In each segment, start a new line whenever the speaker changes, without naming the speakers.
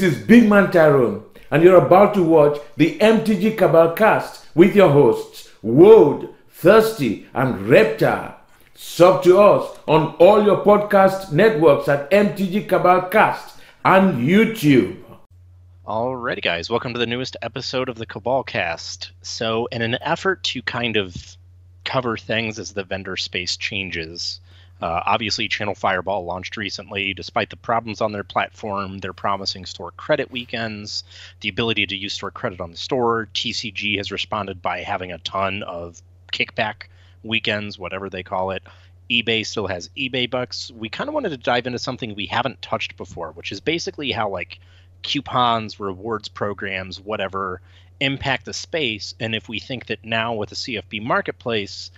This is Big Man Tyrone, and you're about to watch the MTG Cabal cast with your hosts, Woad, Thirsty, and Reptar. Sub to us on all your podcast networks at MTG Cabal Cast and YouTube.
Alrighty, guys, welcome to the newest episode of the Cabal Cast. So, in an effort to kind of cover things as the vendor space changes, uh, obviously, Channel Fireball launched recently. Despite the problems on their platform, they're promising store credit weekends, the ability to use store credit on the store. TCG has responded by having a ton of kickback weekends, whatever they call it. eBay still has eBay bucks. We kind of wanted to dive into something we haven't touched before, which is basically how like coupons, rewards programs, whatever impact the space and if we think that now with the CFB marketplace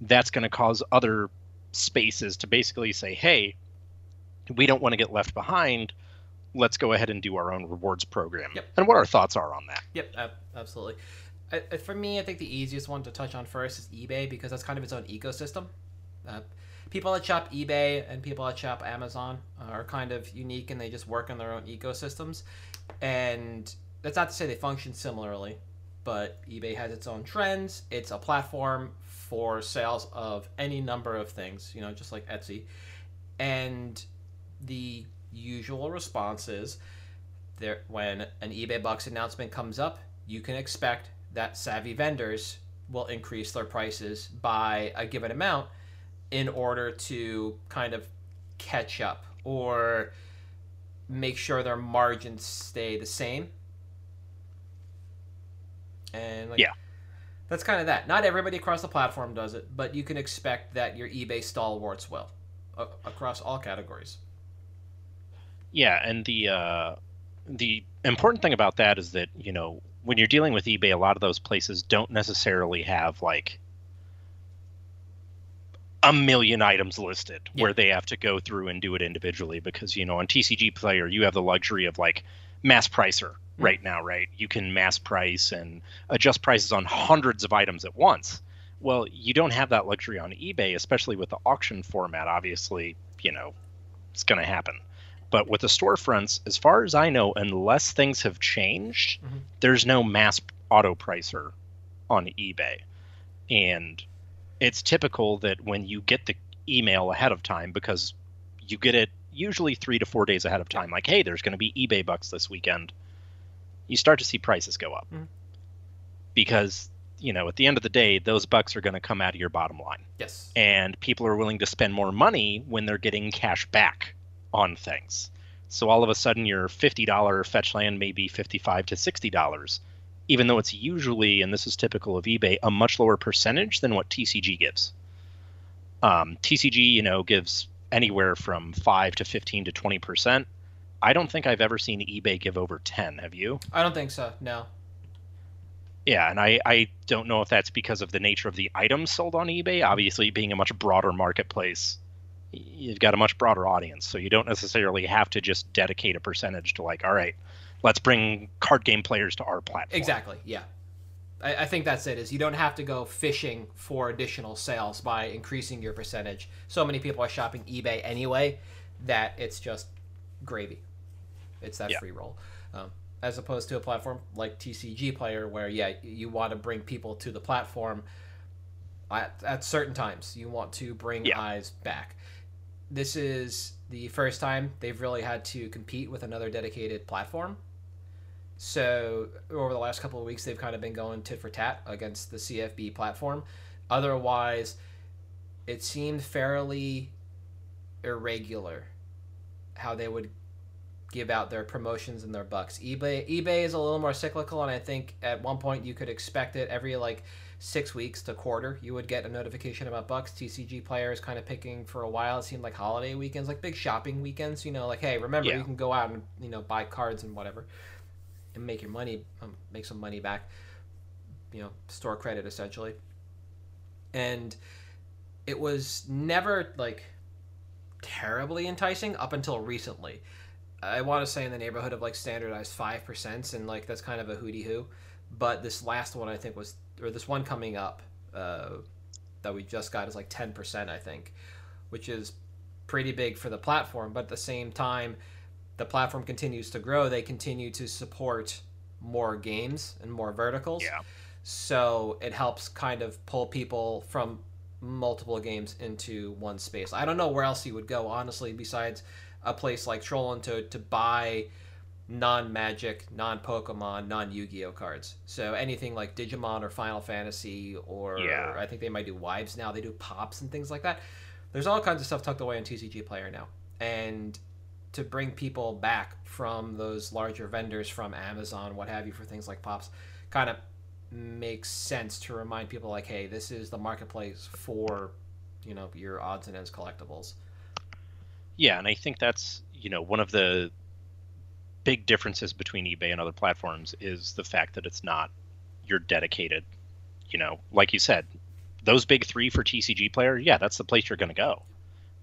that's going to cause other spaces to basically say, hey, we don't want to get left behind. Let's go ahead and do our own rewards program.
Yep.
And what our thoughts are on that.
Yep, ab- absolutely. I- for me, I think the easiest one to touch on first is eBay because that's kind of its own ecosystem. Uh, people that shop eBay and people that shop Amazon are kind of unique and they just work in their own ecosystems. And that's not to say they function similarly, but eBay has its own trends. It's a platform for sales of any number of things, you know, just like Etsy. And the usual response is there when an eBay Bucks announcement comes up, you can expect that savvy vendors will increase their prices by a given amount in order to kind of catch up or make sure their margins stay the same. And like,
Yeah.
That's kind of that. Not everybody across the platform does it, but you can expect that your eBay stalwarts will a- across all categories.
Yeah, and the uh, the important thing about that is that you know when you're dealing with eBay, a lot of those places don't necessarily have like a million items listed
Yeah.
where they have to go through and do it individually because you know on TCG Player you have the luxury of like mass pricer right now, right? You can mass price and adjust prices on hundreds of items at once. Well, you don't have that luxury on eBay, especially with the auction format. Obviously, you know, it's going to happen. But with the storefronts, as far as I know, unless things have changed,
Mhm.
there's no mass auto pricer on eBay. And it's typical that when you get the email ahead of time, because you get it usually three to four days ahead of time, like, hey, there's going to be eBay bucks this weekend, you start to see prices go up.
Mhm.
Because, you know, at the end of the day, those bucks are going to come out of your bottom line
Yes.
and people are willing to spend more money when they're getting cash back on things. So all of a sudden, your $50 fetch land may be 55 to $60, even though it's usually, and this is typical of eBay, a much lower percentage than what TCG gives. Um, TCG, you know, gives anywhere from 5 to 15 to 20%. I don't think I've ever seen eBay give over 10. Have you?
I don't think so. No.
Yeah, and I, I don't know if that's because of the nature of the items sold on eBay. Obviously, being a much broader marketplace, you've got a much broader audience. So you don't necessarily have to just dedicate a percentage to, like, all right, let's bring card game players to our platform.
Exactly. Yeah. I, I think that's it. Is you don't have to go fishing for additional sales by increasing your percentage. So many people are shopping eBay anyway that it's just gravy. It's that
Yeah.
free roll, um, as opposed to a platform like TCG Player where yeah you want to bring people to the platform at, at certain times. You want to bring
Yeah.
eyes back. This is the first time they've really had to compete with another dedicated platform. So over the last couple of weeks, they've kind of been going tit for tat against the CFB platform. Otherwise, it seemed fairly irregular how they would give out their promotions and their bucks. eBay eBay is a little more cyclical, and I think at one point you could expect it every like six weeks to quarter you would get a notification about bucks. TCG players kind of picking for a while. It seemed like holiday weekends, like big shopping weekends. You know, like hey, remember
Yeah.
you can go out and you know buy cards and whatever and make your money um, make some money back you know store credit essentially and it was never like terribly enticing up until recently i want to say in the neighborhood of like standardized 5% and like that's kind of a hooty hoo but this last one i think was or this one coming up uh, that we just got is like 10% i think which is pretty big for the platform but at the same time the platform continues to grow, they continue to support more games and more verticals.
Yeah.
So it helps kind of pull people from multiple games into one space. I don't know where else you would go, honestly, besides a place like Troll and Toad to buy non Magic, non Pokemon, non Yu Gi Oh cards. So anything like Digimon or Final Fantasy, or
Yeah.
I think they might do Wives now. They do Pops and things like that. There's all kinds of stuff tucked away in TCG Player now, and to bring people back from those larger vendors, from Amazon, what have you, for things like Pops, kind of makes sense to remind people like, hey, this is the marketplace for, you know, your odds and ends collectibles.
Yeah, and I think that's you know one of the big differences between eBay and other platforms is the fact that it's not your dedicated, you know, like you said, those big three for TCG player, yeah, that's the place you're going to go.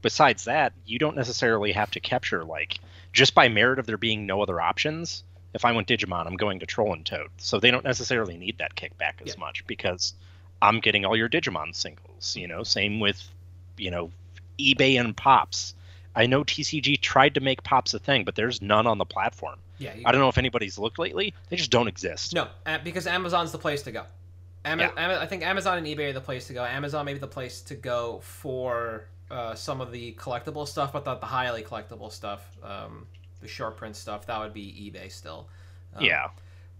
Besides that, you don't necessarily have to capture like just by merit of there being no other options. If I went Digimon, I'm going to Troll and Toad, so they don't necessarily need that kickback as
Yeah.
much because I'm getting all your Digimon singles. You know, same with you know eBay and Pops. I know TCG tried to make Pops a thing, but there's none on the platform.
Yeah, you,
I don't know if anybody's looked lately. They just don't exist.
No, uh, because Amazon's the place to go. Ama-
Yeah.
Ama- I think Amazon and eBay are the place to go. Amazon may be the place to go for uh, some of the collectible stuff, but not the highly collectible stuff, um, the short print stuff. That would be eBay still. Um,
Yeah.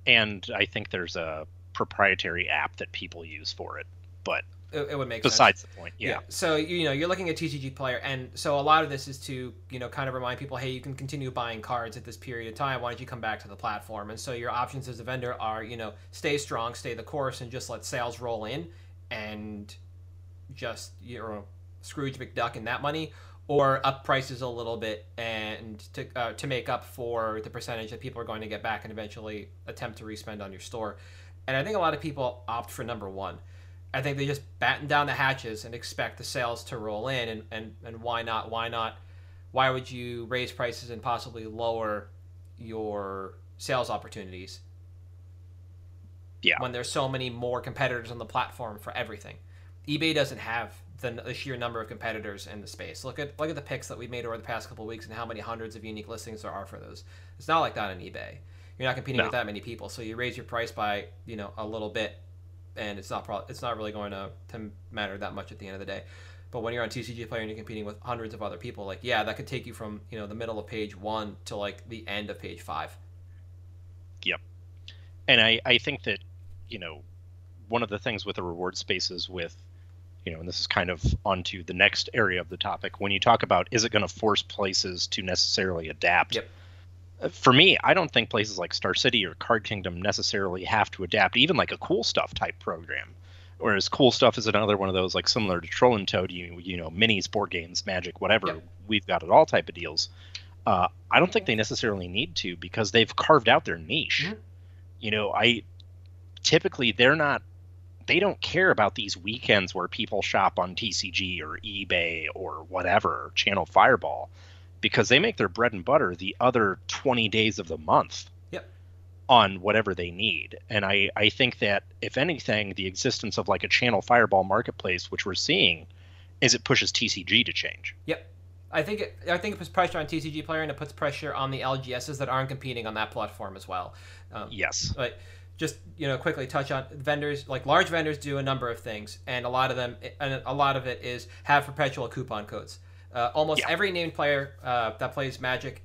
And I think there's a proprietary app that people use for it. But
it, it would make sense.
besides the point, yeah.
So you know you're looking at TCG Player, and so a lot of this is to you know kind of remind people, hey, you can continue buying cards at this period of time. Why don't you come back to the platform? And so your options as a vendor are you know stay strong, stay the course, and just let sales roll in, and just you know Scrooge McDuck and that money, or up prices a little bit and to uh, to make up for the percentage that people are going to get back and eventually attempt to respend on your store. And I think a lot of people opt for number one. I think they just batten down the hatches and expect the sales to roll in, and, and, and why not? Why not? Why would you raise prices and possibly lower your sales opportunities
Yeah.
when there's so many more competitors on the platform for everything? eBay doesn't have the, the sheer number of competitors in the space. Look at look at the picks that we made over the past couple of weeks and how many hundreds of unique listings there are for those. It's not like that on eBay. You're not competing
No.
with that many people, so you raise your price by you know a little bit, and it's not pro- it's not really going to, to matter that much at the end of the day. But when you're on TCG Player and you're competing with hundreds of other people, like yeah, that could take you from you know the middle of page one to like the end of page five.
Yep, And I, I think that, you know, one of the things with the reward spaces with you know, and this is kind of onto the next area of the topic. When you talk about is it going to force places to necessarily adapt?
Yep.
For me, I don't think places like Star City or Card Kingdom necessarily have to adapt, even like a cool stuff type program. Whereas cool stuff is another one of those like similar to Troll and Toad, you you know, minis, board games, Magic, whatever.
Yep.
We've got it all type of deals. Uh, I don't think they necessarily need to because they've carved out their niche.
Mhm.
You know, I typically they're not they don't care about these weekends where people shop on TCG or eBay or whatever, Channel Fireball, because they make their bread and butter the other 20 days of the month
Yep.
on whatever they need. And I, I think that, if anything, the existence of like a Channel Fireball marketplace, which we're seeing, is it pushes TCG to change.
Yep. I think it, I think it puts pressure on TCG player and it puts pressure on the LGSs that aren't competing on that platform as well. Um,
Yes.
But just you know, quickly touch on vendors. Like large vendors do a number of things, and a lot of them, and a lot of it is have perpetual coupon codes. Uh, almost
Yeah.
every named player uh, that plays Magic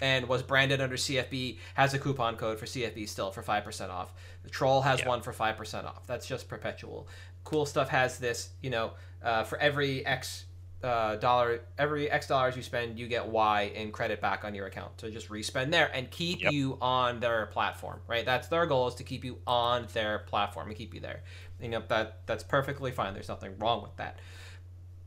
and was branded under CFB has a coupon code for CFB still for five percent off. The Troll has
Yeah.
one for five percent off. That's just perpetual. Cool stuff has this. You know, uh, for every X uh, dollar, every X dollars you spend, you get Y in credit back on your account. So just respend there and keep
Yep.
you on their platform, right? That's their goal is to keep you on their platform and keep you there. You know that that's perfectly fine. There's nothing wrong with that.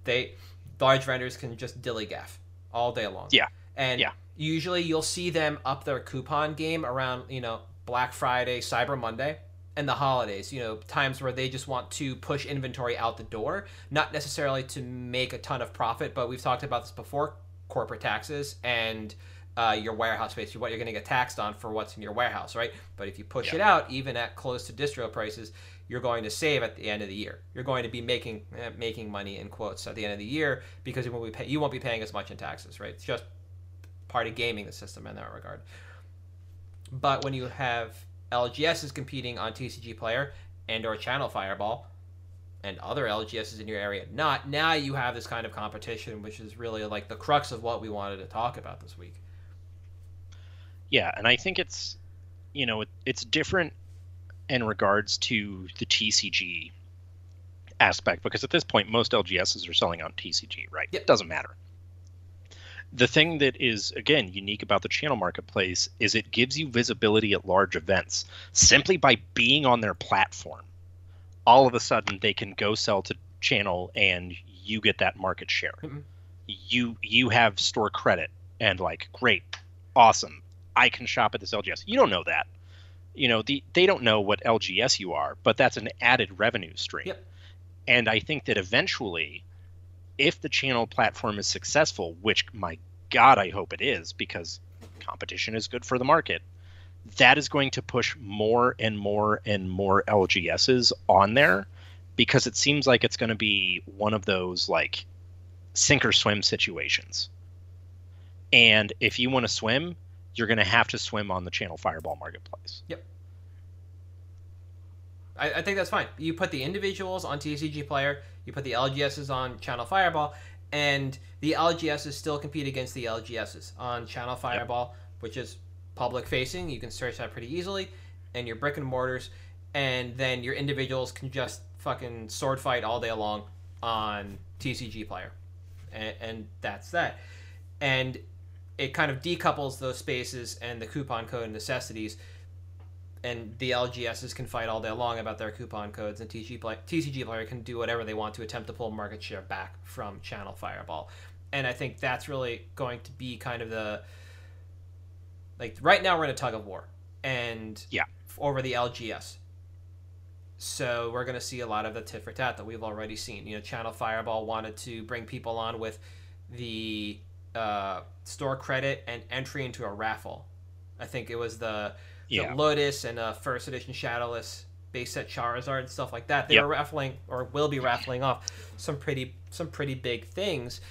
They large vendors can just dilly gaff all day long.
Yeah.
And
Yeah.
usually you'll see them up their coupon game around, you know, Black Friday, Cyber Monday, and the holidays, you know, times where they just want to push inventory out the door, not necessarily to make a ton of profit, but we've talked about this before corporate taxes and uh, your warehouse space, what you're going to get taxed on for what's in your warehouse, right? But if you push
Yeah.
it out, even at close to distro prices, you're going to save at the end of the year. You're going to be making eh, making money in quotes at the end of the year because you won't be pay, you won't be paying as much in taxes, right? It's just part of gaming the system in that regard. But when you have LGSs competing on TCG Player and or Channel Fireball and other LGSs in your area not, now you have this kind of competition, which is really like the crux of what we wanted to talk about this week.
Yeah, and I think it's you know it, it's different in regards to the TCG aspect because at this point most LGSs are selling on TCG, right?
Yep.
It doesn't matter. The thing that is again unique about the channel marketplace is it gives you visibility at large events simply by being on their platform. All of a sudden they can go sell to channel and you get that market share.
Mhm.
You you have store credit and like great, awesome. I can shop at this LGS. You don't know that. You know, the they don't know what LGS you are, but that's an added revenue stream.
Yep.
And I think that eventually, if the channel platform is successful, which my God, I hope it is, because competition is good for the market, that is going to push more and more and more LGSs on there because it seems like it's going to be one of those like sink or swim situations. And if you want to swim, you're going to have to swim on the channel fireball marketplace.
I, I think that's fine. You put the individuals on TCG Player, you put the LGSs on Channel Fireball, and the LGSs still compete against the LGSs on Channel Fireball, which is public facing. You can search that pretty easily, and your brick and mortars, and then your individuals can just fucking sword fight all day long on TCG Player, and, and that's that. And it kind of decouples those spaces and the coupon code necessities and the LGSs can fight all day long about their coupon codes, and TCG, play, TCG player can do whatever they want to attempt to pull market share back from Channel Fireball. And I think that's really going to be kind of the like right now we're in a tug of war, and
Yeah.
over the LGS. So we're going to see a lot of the tit for tat that we've already seen. You know, Channel Fireball wanted to bring people on with the uh, store credit and entry into a raffle. I think it was the
Yeah.
the Lotus and uh, first edition Shadowless base set Charizard and stuff like that. They
Yep.
are raffling or will be raffling off some pretty some pretty big things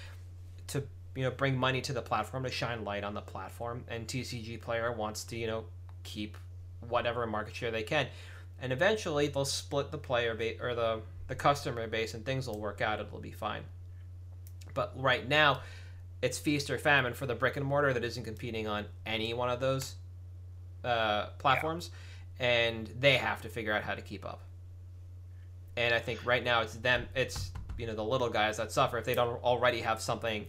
to you know bring money to the platform to shine light on the platform. And TCG player wants to you know keep whatever market share they can, and eventually they'll split the player base or the the customer base and things will work out. It'll be fine. But right now, it's feast or famine for the brick and mortar that isn't competing on any one of those uh, platforms, and they have to figure out how to keep up. And I think right now it's them, it's you know the little guys that suffer if they don't already have something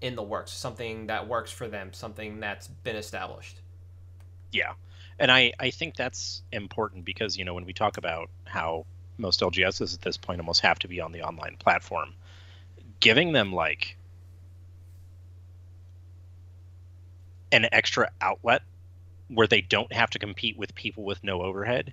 in the works, something that works for them, something that's been established.
Yeah. And I, I think that's important because, you know, when we talk about how most LGSs at this point almost have to be on the online platform, giving them like an extra outlet where they don't have to compete with people with no overhead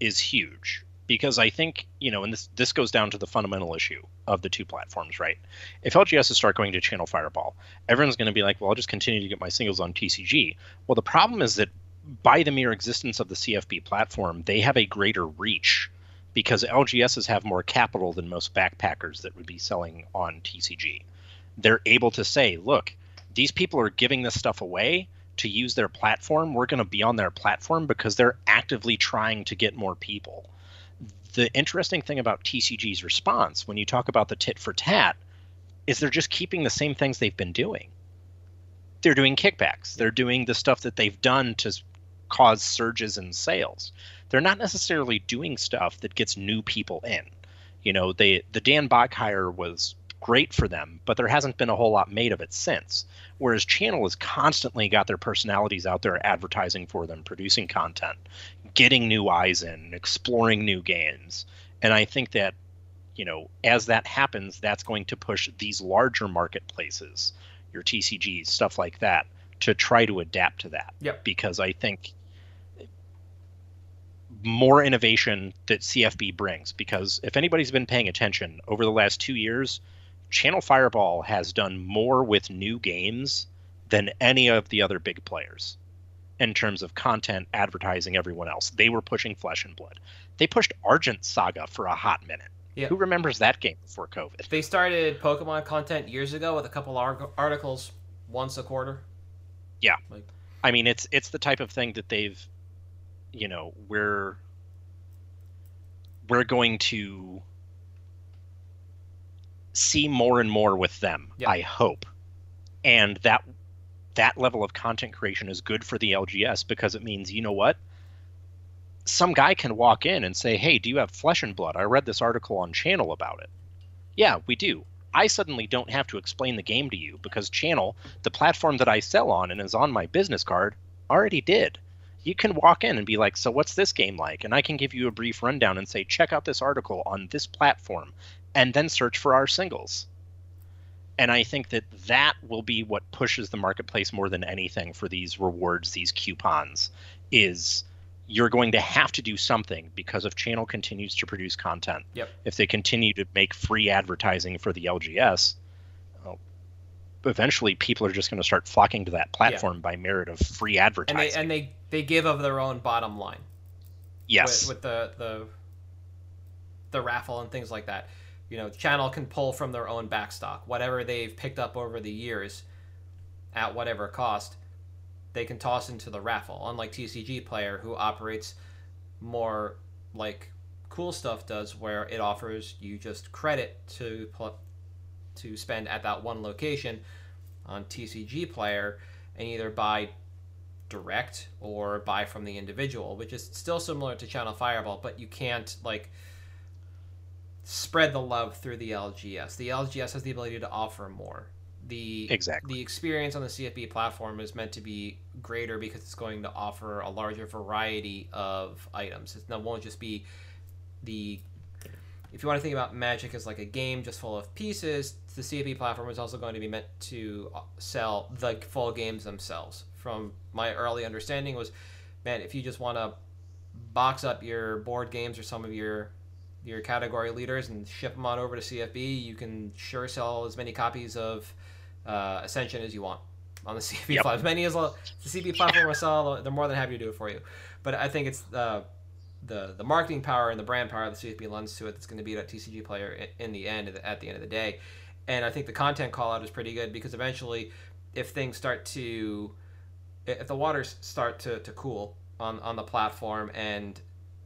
is huge because I think you know, and this this goes down to the fundamental issue of the two platforms, right? If LGSs start going to Channel Fireball, everyone's going to be like, well, I'll just continue to get my singles on TCG. Well, the problem is that by the mere existence of the CFB platform, they have a greater reach because LGSs have more capital than most backpackers that would be selling on TCG. They're able to say, look, these people are giving this stuff away to use their platform. We're going to be on their platform because they're actively trying to get more people. The interesting thing about TCG's response when you talk about the tit for tat is they're just keeping the same things they've been doing. They're doing kickbacks. They're doing the stuff that they've done to cause surges in sales. They're not necessarily doing stuff that gets new people in. You know, they the Dan Bach hire was great for them, but there hasn't been a whole lot made of it since. Whereas Channel has constantly got their personalities out there advertising for them, producing content, getting new eyes in, exploring new games. And I think that, you know, as that happens, that's going to push these larger marketplaces, your TCGs, stuff like that, to try to adapt to that.
Yep.
Because I think more innovation that CFB brings. Because if anybody's been paying attention over the last two years, Channel Fireball has done more with new games than any of the other big players in terms of content, advertising, everyone else. They were pushing Flesh and Blood. They pushed Argent Saga for a hot minute.
Yeah.
Who remembers that game before COVID?
They started Pokemon content years ago with a couple articles once a quarter.
Yeah.
Like
I mean, it's it's the type of thing that they've, you know, we're we're going to see more and more with them.
Yeah.
I hope, and that that level of content creation is good for the LGS because it means you know what. Some guy can walk in and say, "Hey, do you have Flesh and Blood? I read this article on Channel about it." Yeah, we do. I suddenly don't have to explain the game to you because Channel, the platform that I sell on and is on my business card, already did. You can walk in and be like, So what's this game like? And I can give you a brief rundown and say, Check out this article on this platform, and then search for our singles. And I think that that will be what pushes the marketplace more than anything for these rewards, these coupons, is you're going to have to do something because if channel continues to produce content
Yep.
if they continue to make free advertising for the lgs well, eventually people are just going to start flocking to that platform by merit of free
and
advertising
they and they they give of their own bottom line.
yes
with, with the the the raffle and things like that. You know, channel can pull from their own backstock, whatever they've picked up over the years, at whatever cost, they can toss into the raffle. Unlike TCG Player, who operates more like Cool Stuff does, where it offers you just credit to pl- to spend at that one location. On TCG Player, and either buy direct or buy from the individual, which is still similar to Channel Fireball, but you can't like spread the love through the LGS. The LGS has the ability to offer more. The
Exactly.
the experience on the CFB platform is meant to be greater because it's going to offer a larger variety of items. It won't just be the if you want to think about Magic as like a game just full of pieces, the CFB platform is also going to be meant to uh, sell the full games themselves. From my early understanding was, man, if you just want to box up your board games or some of your your category leaders and ship them on over to CFB, you can sure sell as many copies of uh, Ascension as you want on the CFB
Yep.
platform. As many as the CFB platform will sell, they're more than happy to do it for you. But I think it's uh, the the marketing power and the brand power of the CFB lends to it that's going to beat that TCG player i- in the end at the end of the day. And I think the content call out is pretty good because eventually, if things start to, if the waters start to, to cool on, on the platform and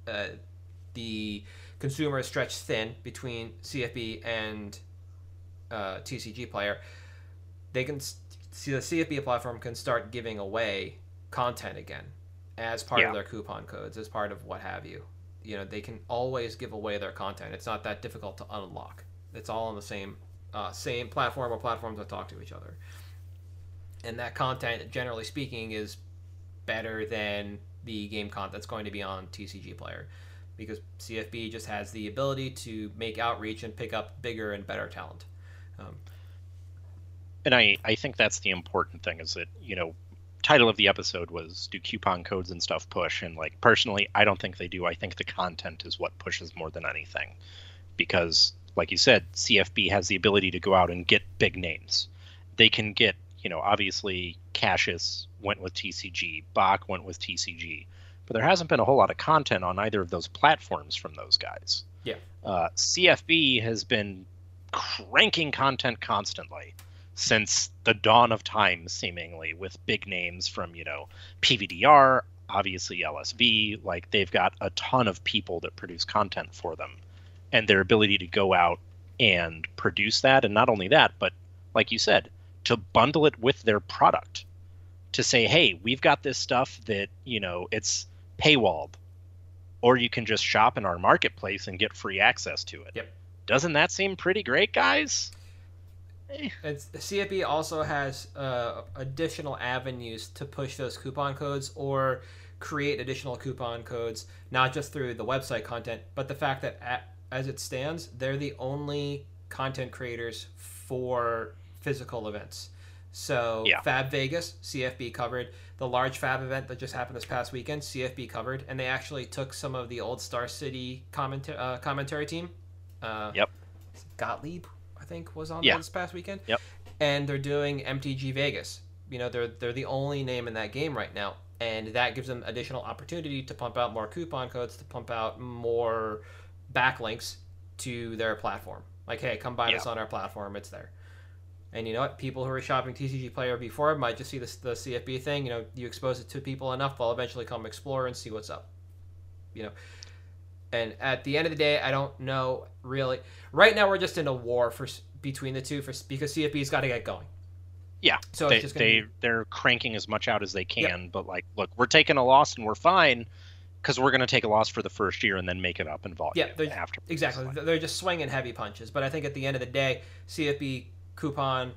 uh, the consumer is stretched thin between CFB and uh, TCG player, they can see the CFB platform can start giving away content again as part
Yeah.
of their coupon codes, as part of what have you. You know, they can always give away their content. It's not that difficult to unlock. It's all on the same uh, same platform or platforms that talk to each other. And that content, generally speaking, is better than the game content that's going to be on TCG Player, because CFB just has the ability to make outreach and pick up bigger and better talent. Um,
and I, I think that's the important thing is that you know title of the episode was do coupon codes and stuff push? And like personally i don't think they do. I think the content is what pushes more than anything because like you said cfb has the ability to go out and get big names. They can get you know obviously cassius went with tcg bach went with tcg but there hasn't been a whole lot of content on either of those platforms from those guys
Yeah.
uh, cfb has been cranking content constantly since the dawn of time, seemingly, with big names from, you know, PVDR, obviously LSV. Like, they've got a ton of people that produce content for them. And their ability to go out and produce that, and not only that, but like you said, to bundle it with their product. To say, hey, we've got this stuff that, you know, it's paywalled, or you can just shop in our marketplace and get free access to it.
Yep.
Doesn't that seem pretty great, guys?
It's CFB also has uh, additional avenues to push those coupon codes or create additional coupon codes, not just through the website content, but the fact that at, as it stands, they're the only content creators for physical events. So
Yeah.
Fab Vegas, CFB covered the large Fab event that just happened this past weekend. CFB covered, and they actually took some of the old Star City commenta- uh, commentary team. Uh,
Yep.
Gottlieb, I think, was on
Yeah.
this past weekend.
Yep.
And they're doing MTG Vegas. You know, they're they're the only name in that game right now, and that gives them additional opportunity to pump out more coupon codes, to pump out more backlinks to their platform. Like, hey, come buy this on our platform. It's there. And you know what? People who are shopping TCG Player before might just see the, the CFB thing. You know, you expose it to people enough, they'll eventually come explore and see what's up. You know, and at the end of the day, I don't know really. Right now, we're just in a war for between the two for because CFB's got to get going.
Yeah, so they they be... they're cranking as much out as they can, yep. but like, look, we're taking a loss and we're fine because we're going to take a loss for the first year and then make it up in volume. Yeah, after
exactly. They're just swinging heavy punches, but I think at the end of the day, CFB coupon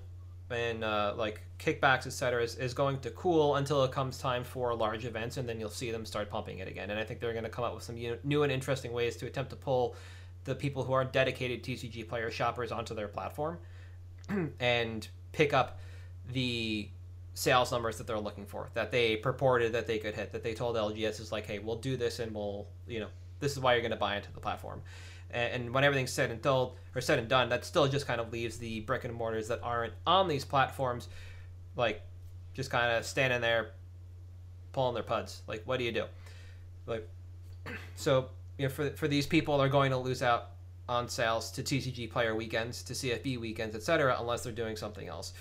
and uh, like kickbacks, etc., is, is going to cool until it comes time for large events, and then you'll see them start pumping it again. And I think they're going to come up with some new and interesting ways to attempt to pull the people who aren't dedicated TCG player shoppers onto their platform and pick up the sales numbers that they're looking for that they purported that they could hit that they told LGS is like hey we'll do this and we'll you know this is why you're going to buy into the platform and when everything's said and told or said and done that still just kind of leaves the brick and mortars that aren't on these platforms like just kind of standing there pulling their puds like what do you do like so you know for, for these people they're going to lose out on sales to tcg player weekends to cfb weekends etc unless they're doing something else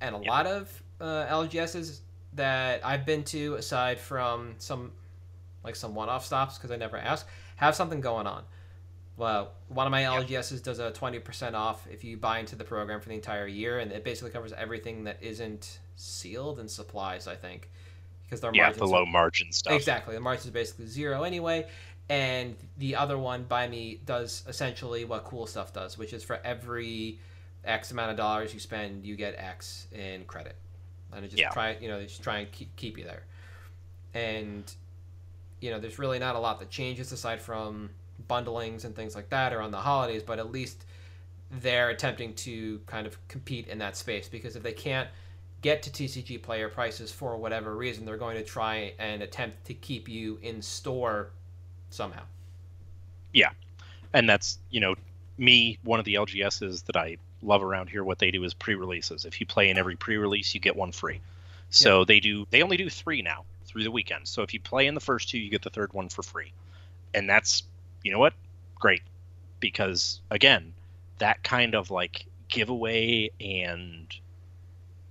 and a yep. lot of uh, LGSs that I've been to, aside from some like some one-off stops because I never ask, have something going on. Well, one of my. LGSs does a twenty percent off if you buy into the program for the entire year, and it basically covers everything that isn't sealed and supplies. I think because their
yeah, the low margin stuff.
Exactly, the margin is basically zero anyway. And the other one, Buy Me, does essentially what Cool Stuff does, which is for every X amount of dollars you spend, you get X in credit, and it just yeah. try you know they just try and keep keep you there, and you know there's really not a lot that changes aside from bundlings and things like that or on the holidays, but at least they're attempting to kind of compete in that space because if they can't get to TCG player prices for whatever reason, they're going to try and attempt to keep you in store somehow.
Yeah. And that's, you know, me, one of the LGSs that I love around here what they do is pre-releases. If you play in every pre-release, you get one free. So they do they only do 3 now through the weekend. So if you play in the first two, you get the third one for free. And that's you know what? Great. Because again, that kind of like giveaway and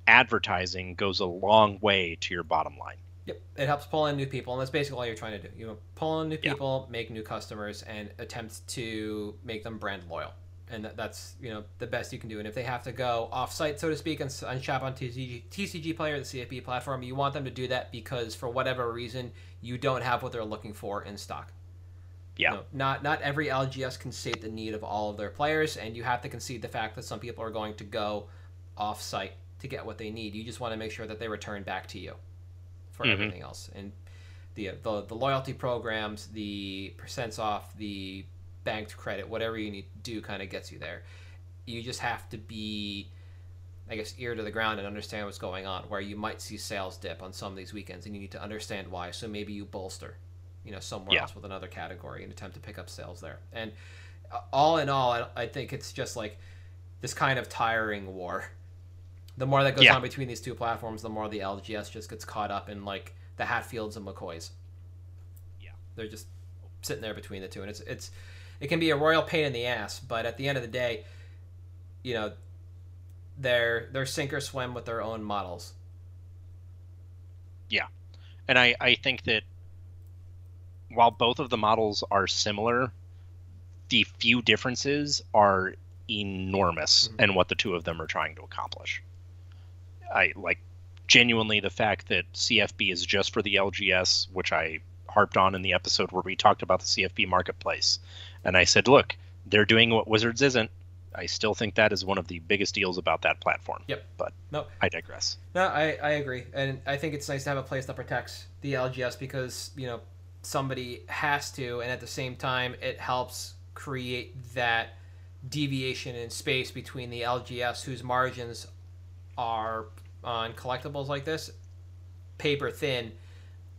advertising goes a long way to your bottom line.
Yep, it helps pull in new people, and that's basically all you're trying to do. You know, pull in new people, yeah. make new customers, and attempt to make them brand loyal and that's you know the best you can do. And if they have to go off-site, so to speak, and, and shop on TCG, TCG Player, the CFB platform, you want them to do that because for whatever reason you don't have what they're looking for in stock.
Yeah.
Know, not not every LGS can state the need of all of their players, and you have to concede the fact that some people are going to go off-site to get what they need. You just want to make sure that they return back to you for mm-hmm. everything else. And the, the the loyalty programs, the percents off, the banked credit, whatever you need to do, kind of gets you there. You just have to be, I guess, ear to the ground and understand what's going on. Where you might see sales dip on some of these weekends, and you need to understand why. So maybe you bolster, you know, somewhere yeah. else with another category and attempt to pick up sales there. And uh, all in all, I, I think it's just like this kind of tiring war. The more that goes yeah. on between these two platforms, the more the LGS just gets caught up in like the Hatfields and McCoys.
Yeah,
they're just sitting there between the two, and it's it's it can be a royal pain in the ass. But at the end of the day, you know, they're they're sink or swim with their own models.
Yeah, and I I think that while both of the models are similar, the few differences are enormous mm-hmm. in what the two of them are trying to accomplish. I like genuinely the fact that CFB is just for the LGS, which I harped on in the episode where we talked about the CFB marketplace. And I said, look, they're doing what Wizards isn't. I still think that is one of the biggest deals about that platform.
Yep.
But
no,
I digress.
No, I, I agree. And I think it's nice to have a place that protects the LGS because, you know, somebody has to. And at the same time, it helps create that deviation in space between the LGS, whose margins are on collectibles like this, paper thin,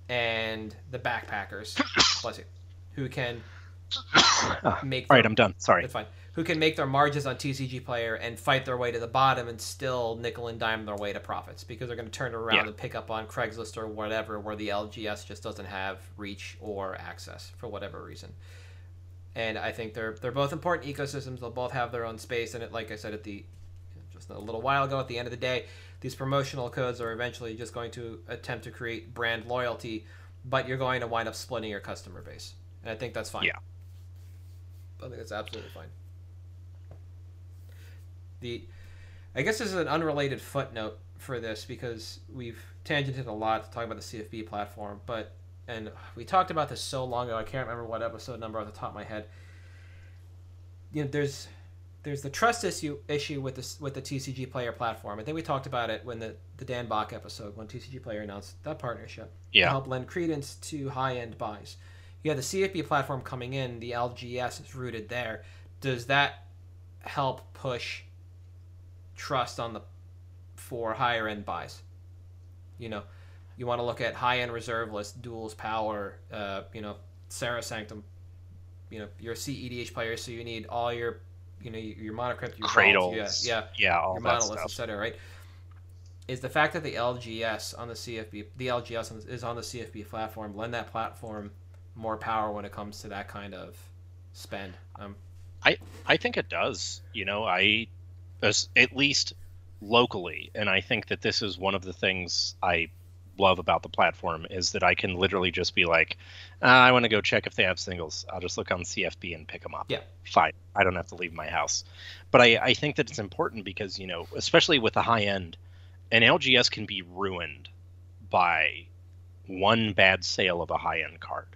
and the backpackers, bless you, who can
make. All right, I'm done. Sorry.
That's fine. Who can make their margins on TCG Player and fight their way to the bottom and still nickel and dime their way to profits because they're going to turn around yeah. and pick up on Craigslist or whatever where the LGS just doesn't have reach or access for whatever reason. And I think they're they're both important ecosystems. They'll both have their own space, and it, like I said, at the just a little while ago. At the end of the day, these promotional codes are eventually just going to attempt to create brand loyalty, but you're going to wind up splitting your customer base, and I think that's fine.
Yeah.
I think that's absolutely fine. The, I guess this is an unrelated footnote for this because we've tangented a lot to talk about the CFB platform, but and we talked about this so long ago. I can't remember what episode number off the top of my head. You know, there's there's the trust issue issue with this with the TCG Player platform. I think we talked about it when the the Dan Bach episode when TCG Player announced that partnership
Yeah.
to help lend credence to high end buys. You have the CFB platform coming in. The LGS is rooted there. Does that help push trust on the for higher end buys? You know, you want to look at high end reserve list, duels, power, uh, you know, Serra's Sanctum. You know, you're a CEDH player, so you need all your, you know, your Mana Crypt, your vault,
Cradles.
yeah, yeah,
Yeah, all
your
that
monoliths,
stuff.
etc. Right? Is the fact that the LGS on the CFB, the LGS on- is on the CFB platform, lend that platform more power when it comes to that kind of spend? Um,
I I think it does. You know, I at least locally, and I think that this is one of the things I love about the platform is that I can literally just be like, ah, I want to go check if they have singles. I'll just look on CFB and pick them up.
Yeah.
fine. I don't have to leave my house. But I, I think that it's important because you know, especially with the high end, an LGS can be ruined by one bad sale of a high end card.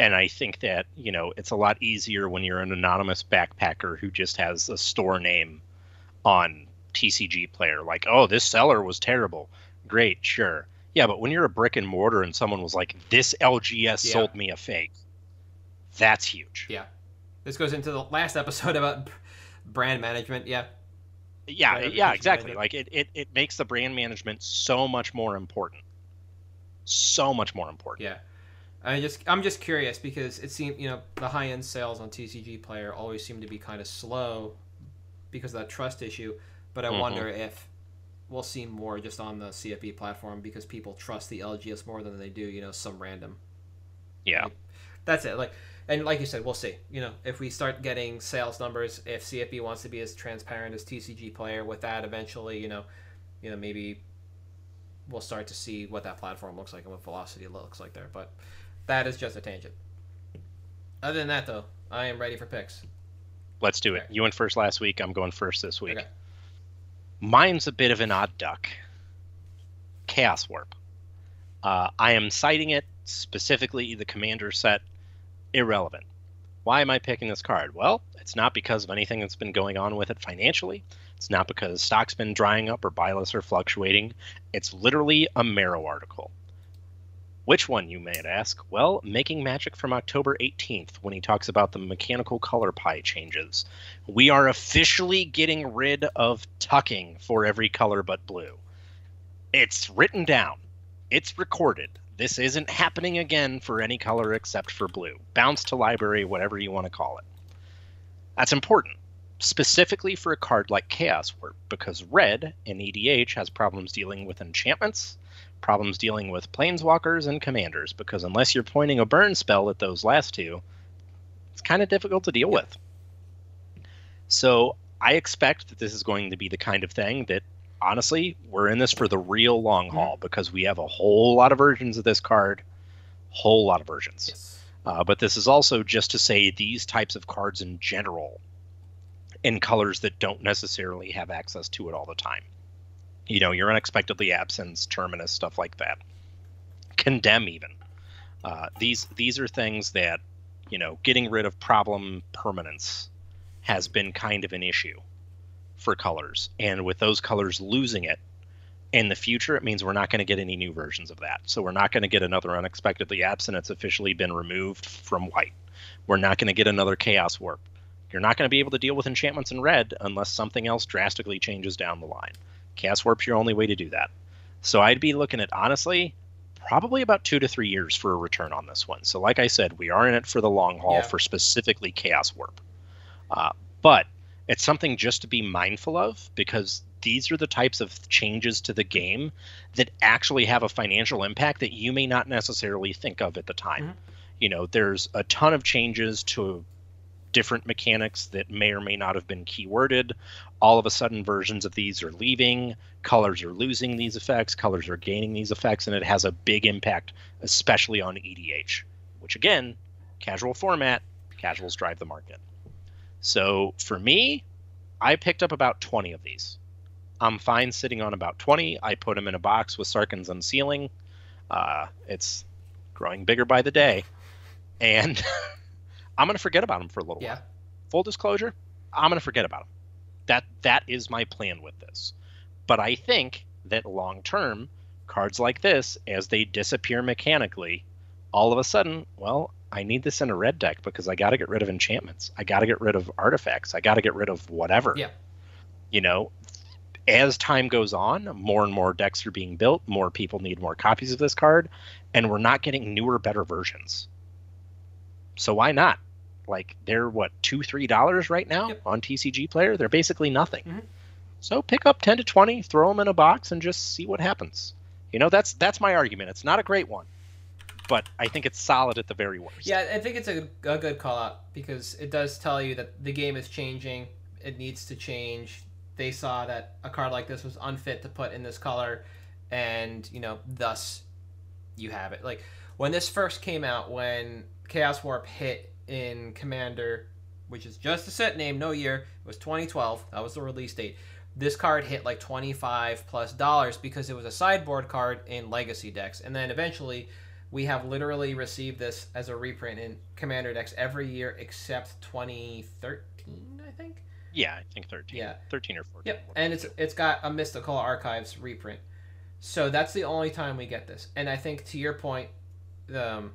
And I think that, you know, it's a lot easier when you're an anonymous backpacker who just has a store name on TCG player. Like, oh, this seller was terrible. Great, sure. Yeah, but when you're a brick and mortar and someone was like, this LGS
Yeah.
sold me a fake, that's huge.
yeah, this goes into the last episode about brand management. Yeah,
Yeah, yeah, exactly.
management.
Like it, it, it makes the brand management so much more important. So much more important.
Yeah, I just I'm just curious because it seemed you know the high end sales on TCG Player always seem to be kind of slow because of that trust issue. But I
Mhm.
wonder if we'll see more just on the CFB platform because people trust the LGS more than they do you know some random.
Yeah.
That's it. Like and like you said, we'll see. You know, if we start getting sales numbers, if CFB wants to be as transparent as TCG Player, with that eventually, you know, you know maybe we'll start to see what that platform looks like and what velocity looks like there. But that is just a tangent. Other than that, though, I am ready for picks.
Let's do it.
Okay.
You went first last week. I'm going first this week.
Okay.
Mine's a bit of an odd duck. Chaos Warp. Uh, I am citing it specifically the commander set irrelevant. Why am I picking this card? Well, it's not because of anything that's been going on with it financially. It's not because stock's been drying up or buy lists are fluctuating. It's literally a Maro article. Which one, you may ask? Well, Making Magic from October 18th, when he talks about the mechanical color pie changes. We are officially getting rid of tucking for every color but blue. It's written down, it's recorded. This isn't happening again for any color except for blue. Bounce to library, whatever you want to call it. That's important, specifically for a card like Chaos Warp, because red in EDH has problems dealing with enchantments, problems dealing with planeswalkers and commanders, because unless you're pointing a burn spell at those last two, it's kind of difficult to deal with. So I expect that this is going to be the kind of thing that honestly, we're in this for the real long haul because we have a whole lot of versions of this card, whole lot of versions.
Yes.
Uh, but this is also just to say these types of cards in general, in colors that don't necessarily have access to it all the time. You know, your unexpectedly absence, terminus, stuff like that. Condemn even. Uh, these these are things that, you know, getting rid of problem permanents has been kind of an issue for colors, and with those colors losing it in the future, it means we're not going to get any new versions of that. So we're not going to get another unexpectedly absent. It's officially been removed from white. We're not going to get another chaos warp. You're not going to be able to deal with enchantments in red unless something else drastically changes down the line. Chaos warp's your only way to do that. So I'd be looking at honestly probably about two to three years for a return on this one. So like I said, we are in it for the long haul
Yeah.
for specifically chaos warp. Uh, but it's something just to be mindful of because these are the types of changes to the game that actually have a financial impact that you may not necessarily think of at the time.
Mhm.
You know, there's a ton of changes to different mechanics that may or may not have been keyworded. All of a sudden, versions of these are leaving, colors are losing these effects, colors are gaining these effects, and it has a big impact, especially on EDH, which again, casual format, casuals drive the market. So for me, I picked up about 20 of these. I'm fine sitting on about 20. I put them in a box with Sarkhan's Unsealing. Uh, it's growing bigger by the day. And I'm going to forget about them for a little
Yeah.
while. Full disclosure, I'm going to forget about them. That that is my plan with this. But I think that long term, cards like this, as they disappear mechanically, all of a sudden, well, I need this in a red deck because I got to get rid of enchantments. I got to get rid of artifacts. I got to get rid of whatever.
Yeah.
You know, as time goes on, more and more decks are being built. More people need more copies of this card, and we're not getting newer, better versions. So why not? Like they're what two, three dollars right now
Yep.
on TCG Player. They're basically nothing.
Mhm.
So pick up ten to twenty, throw them in a box, and just see what happens. You know, that's that's my argument. It's not a great one, but I think it's solid at the very worst.
Yeah, I think it's a, a good call out because it does tell you that the game is changing. It needs to change. They saw that a card like this was unfit to put in this color, and you know, thus you have it. Like when this first came out, when Chaos Warp hit in Commander, which is just a set name, no year, it was 2012. That was the release date. This card hit like 25 plus dollars because it was a sideboard card in Legacy decks, and then eventually we have literally received this as a reprint in Commander decks every year except 2013, I think.
Yeah, I think thirteen.
Yeah.
thirteen or fourteen.
Yep, and it's it's got a Mystical Archives reprint, so that's the only time we get this. And I think to your point, um,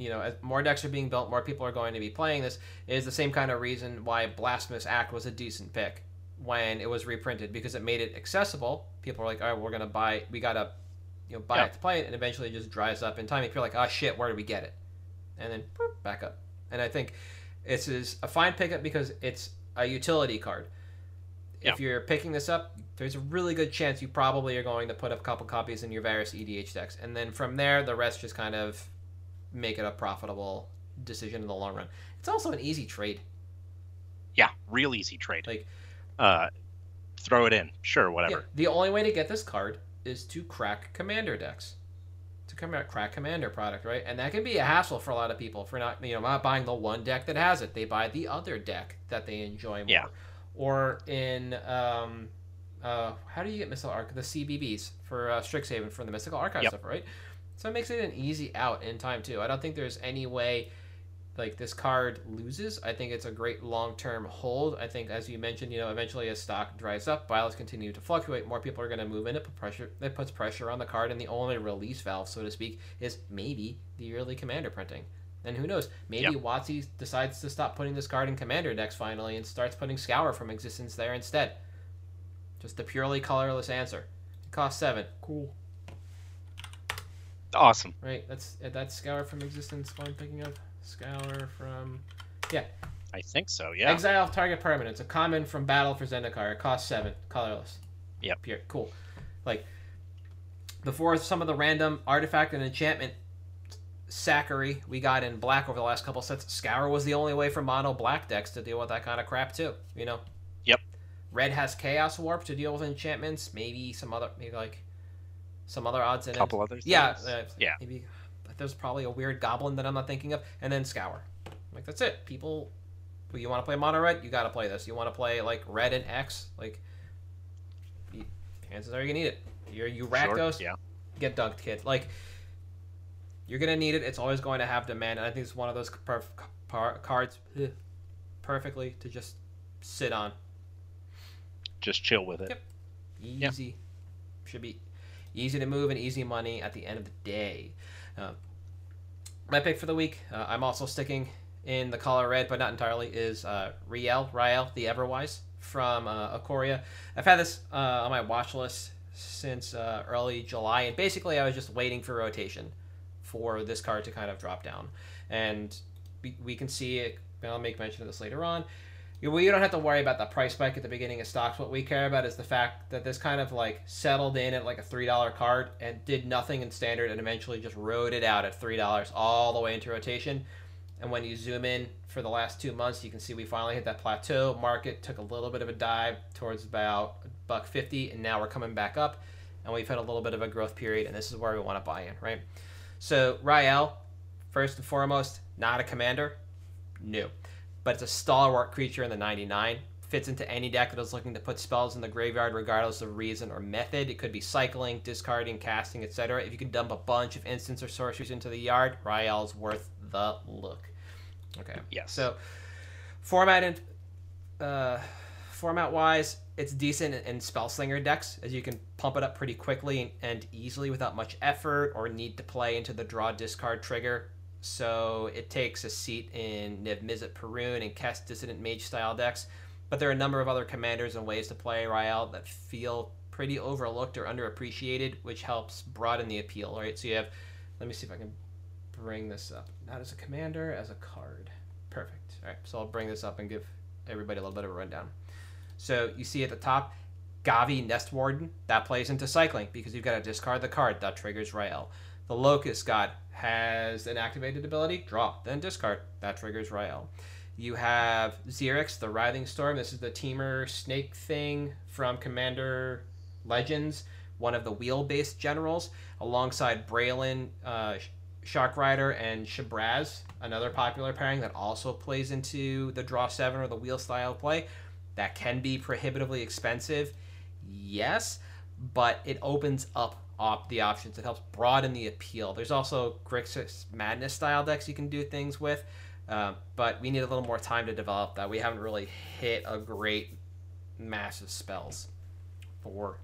you know, as more decks are being built, more people are going to be playing this. Is the same kind of reason why Blasphemous Act was a decent pick when it was reprinted because it made it accessible. People were like, "All right, we're gonna buy. We gotta, you know, buy
Yeah.
it to play it," and eventually it just dries up in time. If you're like, "Oh shit, where do we get it?" and then boop, back up. And I think this is a fine pickup because it's a utility card.
Yeah.
If you're picking this up, there's a really good chance you probably are going to put a couple copies in your various EDH decks, and then from there, the rest just kind of make it a profitable decision in the long run. It's also an easy trade.
Yeah, real easy trade.
Like-
uh, throw it in. Sure,
Yeah,
whatever.
the only way to get this card is to crack commander decks. To come out crack commander product, right? And that can be a hassle for a lot of people for not you know not buying the one deck that has it. They buy the other deck that they enjoy more.
Yeah.
Or in um uh how do you get mystical arc the CBBs for uh, Strixhaven for the mystical archive
Yep.
stuff, right? So it makes it an easy out in time too. I don't think there's any way like this card loses. I think it's a great long term hold. I think, as you mentioned, you know, eventually as stock dries up, violets continue to fluctuate. More people are going to move in. It put pressure. It puts pressure on the card, and the only release valve, so to speak, is maybe the early commander printing. And who knows? Maybe
Yep.
WotC decides to stop putting this card in commander decks finally and starts putting Scour from existence there instead. Just a purely colorless answer. It costs seven. Cool.
Awesome.
Right. That's uh, that's Scour from existence. What I'm thinking of. Scour from Yeah.
I think so. Yeah.
Exile target permanent. It's a common from Battle for Zendikar. It costs seven, colorless.
Yep.
Pure. Cool. Like before some of the random artifact and enchantment sackery we got in black over the last couple sets, Scour was the only way for mono black decks to deal with that kind of crap too. You know.
Yep.
Red has Chaos Warp to deal with enchantments. Maybe some other, maybe like some other odds in
couple
it.
other things.
Yeah. Uh,
Yeah.
Maybe there's probably a weird goblin that I'm not thinking of, and then Scour. Like that's it. People you want to play mono red, you got to play this. You want to play like red and X, like you, chances are you're gonna need it. You're you
Sure,
Rakdos,
Yeah.
get dunked, kid. Like you're gonna need it. It's always going to have demand, and I think it's one of those perf- par- cards eh, perfectly to just sit on.
Just chill with it.
Yep. Easy, should be easy to move and easy money at the end of the day. Uh, my pick for the week, uh, I'm also sticking in the color red, but not entirely, is uh, Rielle, Rielle, the Everwise from uh, Ikoria. I've had this uh, on my watch list since uh, early July, and basically I was just waiting for rotation for this card to kind of drop down. And we, we can see it, I'll make mention of this later on. You- We don't have to worry about the price spike at the beginning of stocks. What we care about is the fact that this kind of like settled in at like a three dollar card and did nothing in standard and eventually just rode it out at three dollars all the way into rotation. And when you zoom in for the last two months, you can see we finally hit that plateau. Market took a little bit of a dive towards about buck fifty, and now we're coming back up, and we've had a little bit of a growth period, and this is where we want to buy in, right? So Rielle, first and foremost, not a commander, new, but it's a stalwart creature in the ninety nine fits into any deck that is looking to put spells in the graveyard regardless of reason or method. It could be cycling, discarding, casting, etc. If you can dump a bunch of instants or sorceries into the yard, Rielle's worth the look. Okay.
Yes.
So format and uh, format wise, it's decent in, in Spellslinger decks as you can pump it up pretty quickly and easily without much effort or need to play into the draw discard trigger. So it takes a seat in Niv Mizzet Parun and Kess Dissident Mage style decks. But there are a number of other commanders and ways to play Rielle that feel pretty overlooked or underappreciated, which helps broaden the appeal, right? So you have, let me see if I can bring this up. Not as a commander, as a card. Perfect. All right, so I'll bring this up and give everybody a little bit of a rundown. So you see at the top, Gavi Nest Warden, that plays into cycling because you've got to discard the card. That triggers Rielle. The Locust God has an activated ability, draw, then discard. That triggers Rielle. You have Xyris, the Writhing Storm. This is the Temur snake thing from Commander Legends, one of the wheel based generals, alongside Brallin, uh, Shark Rider, and Shabraz, another popular pairing that also plays into the Draw 7 or the wheel style play. That can be prohibitively expensive, yes, but it opens up op- the options. It helps broaden the appeal. There's also Grixis Madness style decks you can do things with. Uh, but we need a little more time to develop that. We haven't really hit a great mass of spells for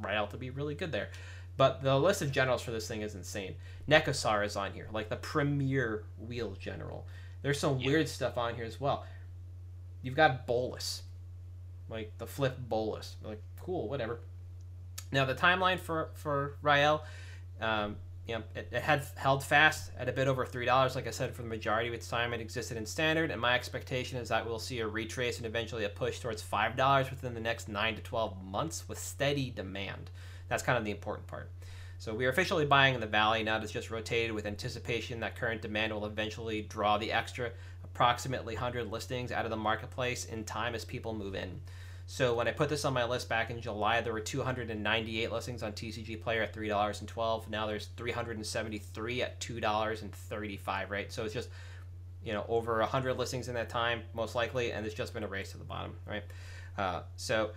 Rielle to be really good there. But the list of generals for this thing is insane. Nekusar is on here, like the premier wheel general. There's some
Yeah.
weird stuff on here as well. You've got Bolas, like the flip Bolas. Like cool, whatever. Now the timeline for for Rielle, um, you know, it, it had held fast at a bit over three dollars. Like I said, for the majority of its time, it existed in standard, and my expectation is that we'll see a retrace and eventually a push towards five dollars within the next nine to twelve months with steady demand. That's kind of the important part. So we are officially buying in the valley now. It's just rotated with anticipation that current demand will eventually draw the extra approximately 100 listings out of the marketplace in time as people move in. So when I put this on my list back in July, there were 298 listings on TCG Player at $3.12. Now there's 373 at $2.35, Right, so it's just you know over 100 listings in that time, most likely, and it's just been a race to the bottom. Right, uh, so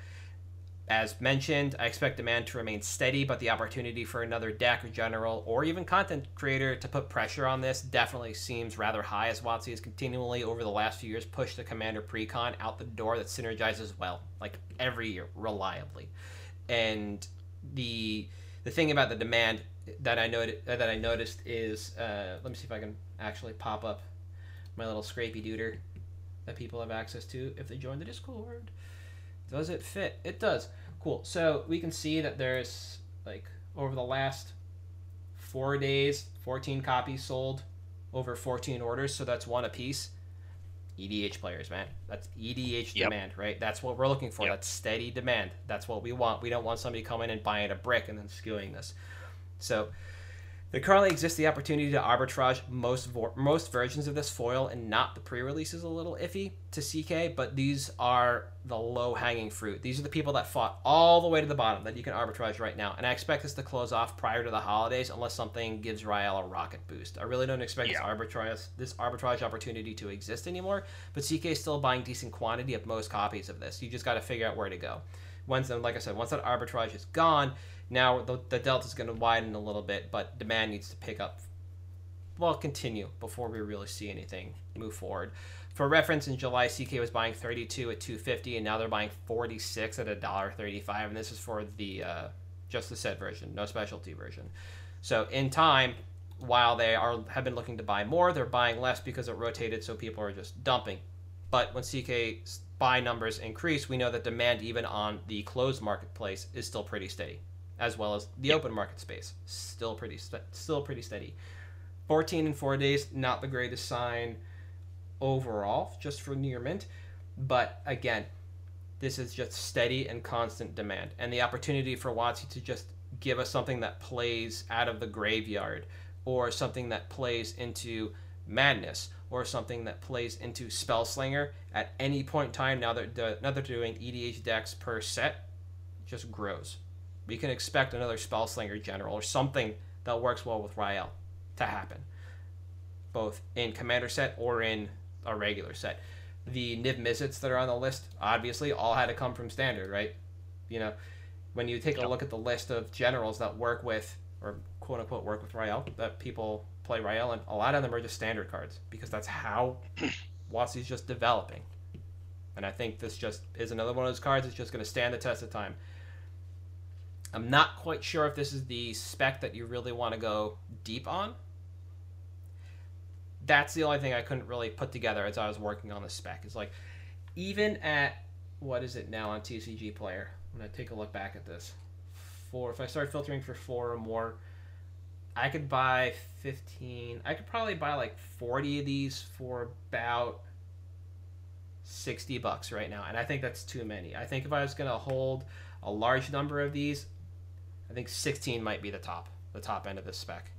as mentioned, I expect demand to remain steady, but the opportunity for another deck or general or even content creator to put pressure on this definitely seems rather high as WotC has continually over the last few years pushed the Commander Precon out the door that synergizes well, like every year, reliably. And the the thing about the demand that I noted that I noticed is uh, let me see if I can actually pop up my little scrapey duder that people have access to if they join the Discord. Does it fit? It does. Cool. So we can see that there's like over the last four days, 14 copies sold, over 14 orders. So that's one a piece. EDH players, man. That's EDH
Yep.
demand, right? That's what we're looking for.
Yep.
That's steady demand. That's what we want. We don't want somebody coming and buying a brick and then skewing this. So there currently exists the opportunity to arbitrage most vo- most versions of this foil, and not the pre-release is a little iffy to CK, but these are the low-hanging fruit. These are the people that fought all the way to the bottom that you can arbitrage right now, and I expect this to close off prior to the holidays, unless something gives Rielle a rocket boost. I really don't expect this arbitrage this arbitrage opportunity to exist anymore, but CK is still buying decent quantity of most copies of this. You just got to figure out where to go. Once, then, like I said, once that arbitrage is gone, now the, the delta is going to widen a little bit, but demand needs to pick up. Well, continue before we really see anything move forward. For reference, in July, CK was buying 32 at 250, and now they're buying 46 at $1.35, and this is for the uh, just the set version, no specialty version. So in time, while they are have been looking to buy more, they're buying less because it rotated, so people are just dumping. But when CK buy numbers increase, we know that demand even on the closed marketplace is still pretty steady, as well as the open market space, still pretty st- still pretty steady. 14 in four days, not the greatest sign overall, just for near mint, but again, this is just steady and constant demand, and the opportunity for WotC to just give us something that plays out of the graveyard or something that plays into Madness or something that plays into Spellslinger at any point in time now that now they're doing EDH decks per set just grows. We can expect another Spellslinger general or something that works well with Rielle to happen, both in commander set or in a regular set. The Niv Mizzets that are on the list obviously all had to come from standard, right? You know, when you take a look at the list of generals that work with or quote unquote work with Rielle that people play Rael and a lot of them are just standard cards because that's how WotC's just developing. And I think this just is another one of those cards that's just going to stand the test of time. I'm not quite sure if this is the spec that you really want to go deep on. That's the only thing I couldn't really put together as I was working on the spec. Is like, even at what is it now on TCG Player? I'm gonna take a look back at this. Four. If I start filtering for four or more, I could buy 15. I could probably buy like 40 of these for about 60 bucks right now, and I think that's too many. I think if I was gonna hold a large number of these, I think 16 might be the top, the top end of the spec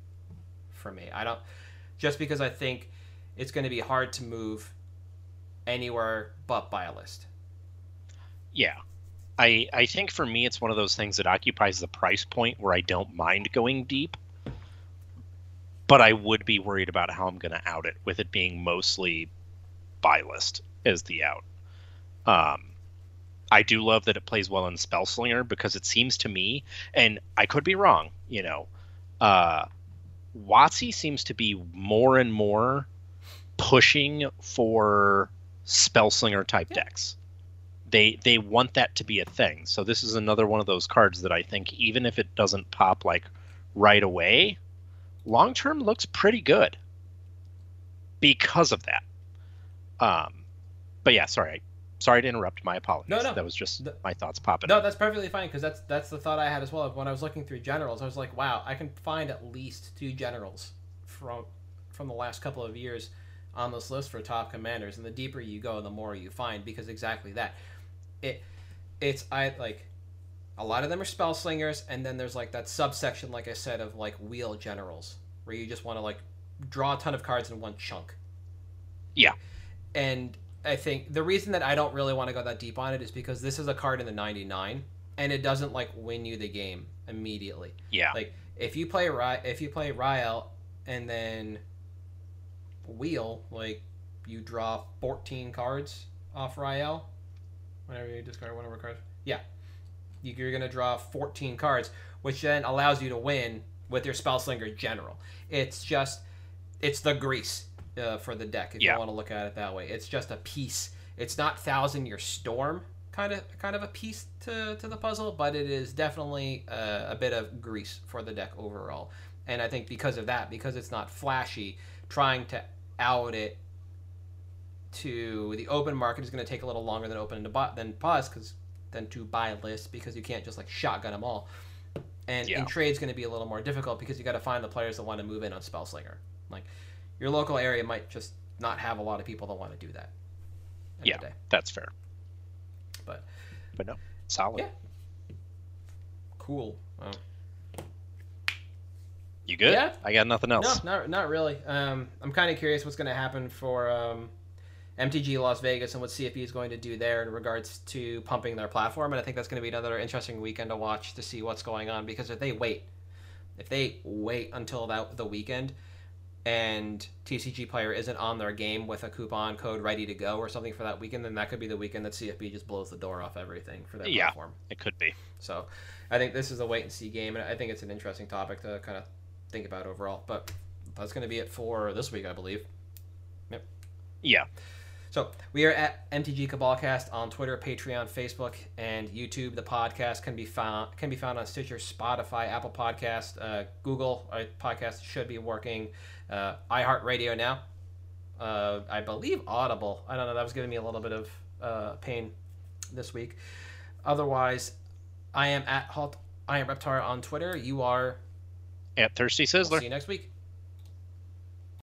for me. I don't just because I think it's going to be hard to move anywhere but by a list.
Yeah. I I think for me it's one of those things that occupies the price point where I don't mind going deep. But I would be worried about how I'm going to out it with it being mostly buy list as the out. Um I do love that it plays well in Spellslinger because it seems to me, and I could be wrong, you know, uh, WotC seems to be more and more pushing for Spellslinger type yeah. decks. They they want that to be a thing. So this is another one of those cards that I think even if it doesn't pop like right away, long term looks pretty good because of that. Um, but yeah, sorry, sorry to interrupt. My apologies. No, no, that was just my thoughts popping. Up.
No, that's perfectly fine because that's that's the thought I had as well. When I was looking through generals, I was like, wow, I can find at least two generals from from the last couple of years on this list for top commanders. And the deeper you go, the more you find because exactly that. It it's I like a lot of them are spell slingers, and then there's like that subsection, like I said, of like wheel generals where you just want to like draw a ton of cards in one chunk.
Yeah.
And I think the reason that I don't really want to go that deep on it is because this is a card in the 99 and it doesn't like win you the game immediately.
Yeah.
Like if you play Ry- if you play Rielle and then wheel like you draw 14 cards off Rielle whenever you discard one of our cards. Yeah. You're going to draw 14 cards which then allows you to win with your Spellslinger general. It's just it's the grease uh, for the deck if yeah. you want to look at it that way. It's just a piece. It's not Thousand Year Storm kind of kind of a piece to, to the puzzle, but it is definitely a, a bit of grease for the deck overall. And I think because of that, because it's not flashy, trying to out it to the open market is going to take a little longer than open to buy, than pause because than to buy lists because you can't just like shotgun them all. And yeah. in trade is going to be a little more difficult because you got to find the players that want to move in on Spellslinger. Like your local area might just not have a lot of people that want to do that.
Yeah, that's fair.
But
but no, solid.
Yeah. Cool.
you good? Yeah. I got nothing else.
No, not not really. Um, I'm kind of curious what's going to happen for um, MTG Las Vegas and what CFB is going to do there in regards to pumping their platform, and I think that's going to be another interesting weekend to watch to see what's going on because if they wait, if they wait until that the weekend and TCG player isn't on their game with a coupon code ready to go or something for that weekend, then that could be the weekend that CFB just blows the door off everything for that yeah, platform.
It could be.
So I think this is a wait and see game, and I think it's an interesting topic to kind of think about overall. But that's going to be it for this week, I believe. Yep.
Yeah.
So we are at MTG Cabalcast on Twitter, Patreon, Facebook, and YouTube. The podcast can be found can be found on Stitcher, Spotify, Apple Podcast, uh, Google. Our podcast should be working uh, iHeartRadio now. Uh, I believe Audible. I don't know. That was giving me a little bit of uh, pain this week. Otherwise, I am at Halt. I am Reptar on Twitter. You are
at Thirsty Sizzler.
We'll see you next week.